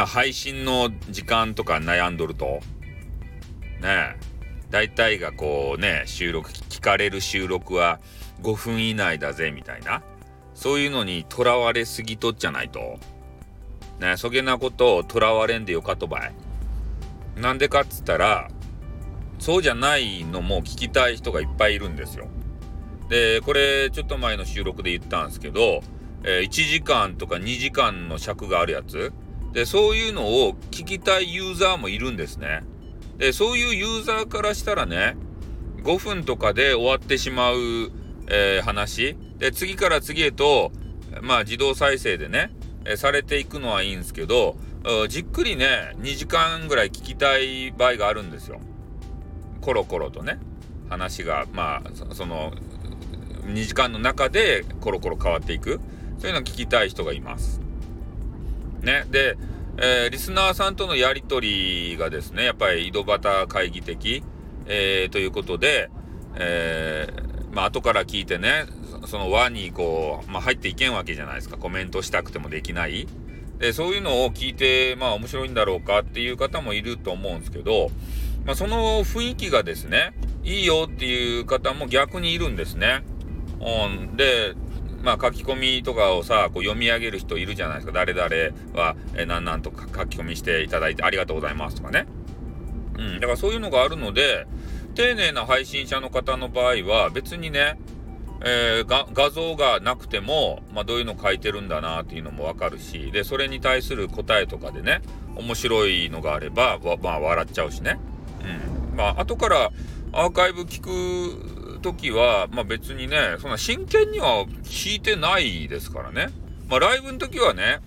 な配信の時間とか悩んどると、ねえ、大体がこうね、収録、聞かれる収録は5分以内だぜ、みたいな。そういうのにとらわれすぎとっちゃないと。ねそげなことをとらわれんでよかとばい。なんでかっつったら、そうじゃないのも聞きたい人がいっぱいいるんですよ。で、これちょっと前の収録で言ったんですけど、えー、1時間とか2時間の尺があるやつ。で、そういうのを聞きたいユーザーもいるんですね。で、そういうユーザーからしたらね、5分とかで終わってしまう、えー、話。で、次から次へと、まあ自動再生でね、え、されていくのはいいんですけど、じっくりね、2時間ぐらい聞きたい場合があるんですよ。コロコロとね、話が、まあ、その、2時間の中でコロコロ変わっていく。そういうのを聞きたい人がいます。ね。で、えー、リスナーさんとのやりとりがですね、やっぱり井戸端会議的、えー、ということで、えー、まあ、後から聞いてね、その輪にこう、まあ、入っていけんわけじゃないですか。コメントしたくてもできない。で、そういうのを聞いて、まあ、面白いんだろうかっていう方もいると思うんですけど、まあ、その雰囲気がですね、いいよっていう方も逆にいるんですね。うん、で、まあ書き込みとかをさ、こう読み上げる人いるじゃないですか。誰々は、えなんなんとか書き込みしていただいてありがとうございますとかね。うん。だからそういうのがあるので、丁寧な配信者の方の場合は別にね、えー、画像がなくても、まあ、どういうの書いてるんだなっていうのもわかるし、で、それに対する答えとかでね、面白いのがあれば、まあ、笑っちゃうしね。うん。まあ、後からアーカイブ聞く時は、まあ別にね、そんな真剣には聞いてないですからね。まあライブの時はね、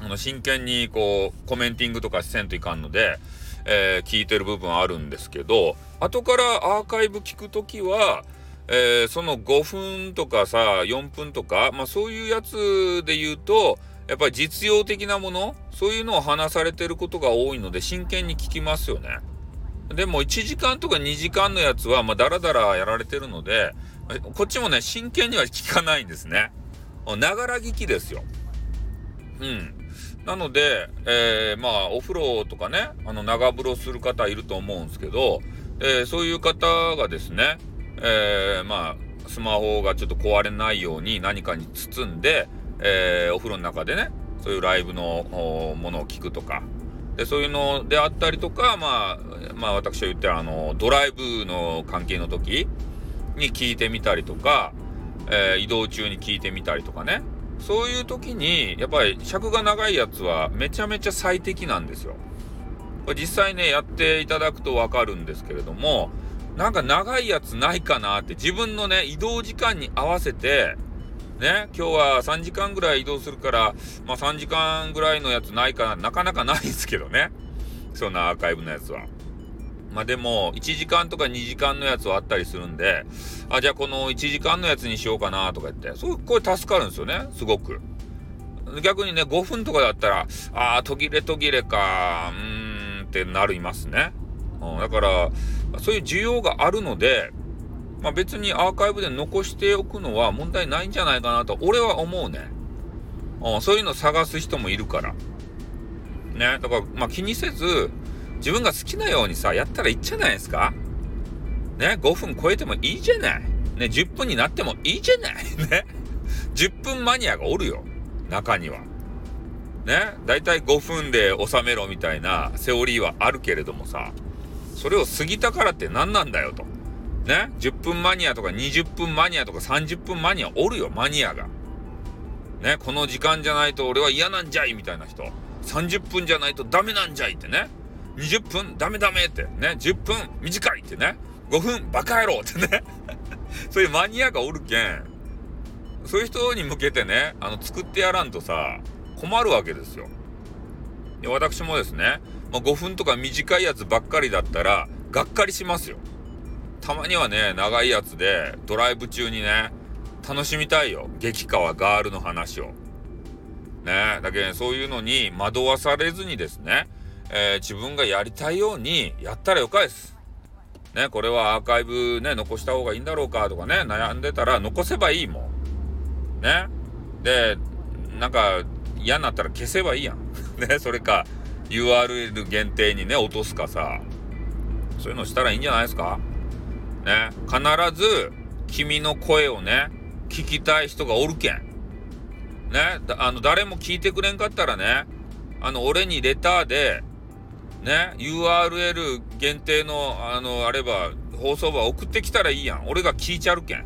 あの真剣にこう、コメンティングとかせんといかんので、えー、聞いてる部分あるんですけど、後からアーカイブ聞く時は、えー、その5分とかさ、4分とか、まあそういうやつで言うと、やっぱり実用的なものそういうのを話されてることが多いので真剣に聞きますよね。でも1時間とか2時間のやつは、まあ、だらだらやられてるので、こっちもね、真剣には聞かないんですね。ながら聞きですよ。うん。なので、えー、まあ、お風呂とかね、あの、長風呂する方いると思うんですけど、えー、そういう方がですね、えー、まあ、スマホがちょっと壊れないように何かに包んで、えお風呂の中でね、そういうライブのものを聞くとか、でそういうのであったりとか、まあ、まあ私は言ったあのドライブの関係の時に聞いてみたりとか、えー、移動中に聞いてみたりとかねそういう時にやっぱり尺が長いやつはめちゃめちゃ最適なんですよ。これ実際ねやっていただくと分かるんですけれどもなんか長いやつないかなって自分のね移動時間に合わせてね、今日は3時間ぐらい移動するから、まあ3時間ぐらいのやつないかな、なかなかないですけどね。そんなアーカイブのやつは。まあでも、1時間とか2時間のやつはあったりするんで、あ、じゃあこの1時間のやつにしようかなとか言って、そう、これ助かるんですよね、すごく。逆にね、5分とかだったら、ああ、途切れ途切れか、うーんってなりますね。うん、だから、そういう需要があるので、まあ、別にアーカイブで残しておくのは問題ないんじゃないかなと俺は思うね。うん、そういうの探す人もいるから。ね。だから、まあ、気にせず、自分が好きなようにさ、やったらいいんじゃないですかね。5分超えてもいいじゃない。ね。10分になってもいいじゃない。ね。10分マニアがおるよ。中には。ね。だいたい5分で収めろみたいなセオリーはあるけれどもさ、それを過ぎたからって何なんだよと。ね、10分マニアとか20分マニアとか30分マニアおるよ、マニアが。ね、この時間じゃないと俺は嫌なんじゃいみたいな人。30分じゃないとダメなんじゃいってね。20分ダメダメってね。10分短いってね。5分バカ野郎ってね。そういうマニアがおるけん。そういう人に向けてね、あの、作ってやらんとさ、困るわけですよ。で私もですね、まあ、5分とか短いやつばっかりだったら、がっかりしますよ。たまにはね、長いやつで、ドライブ中にね、楽しみたいよ。激川ガールの話を。ね、だけど、ね、そういうのに惑わされずにですね、えー、自分がやりたいようにやったらよかです。ね、これはアーカイブね、残した方がいいんだろうかとかね、悩んでたら残せばいいもん。ね。で、なんか嫌になったら消せばいいやん。ね、それか URL 限定にね、落とすかさ、そういうのしたらいいんじゃないですか？ね、必ず君の声をね、聞きたい人がおるけん。ね、あの、誰も聞いてくれんかったらね、あの、俺にレターで、ね、URL 限定の、あの、あれば、放送場送ってきたらいいやん。俺が聞いちゃるけん。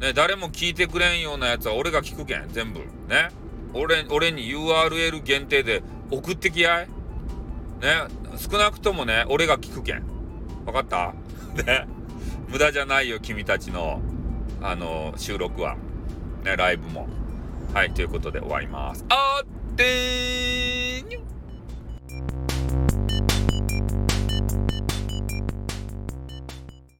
ね、誰も聞いてくれんようなやつは俺が聞くけん。全部。ね。俺、俺に URL 限定で送ってきやい。ね。少なくともね、俺が聞くけん。わかった？ね。無駄じゃないよ、君たちの、あの、収録は。ね、ライブも。はい、ということで終わります。あってー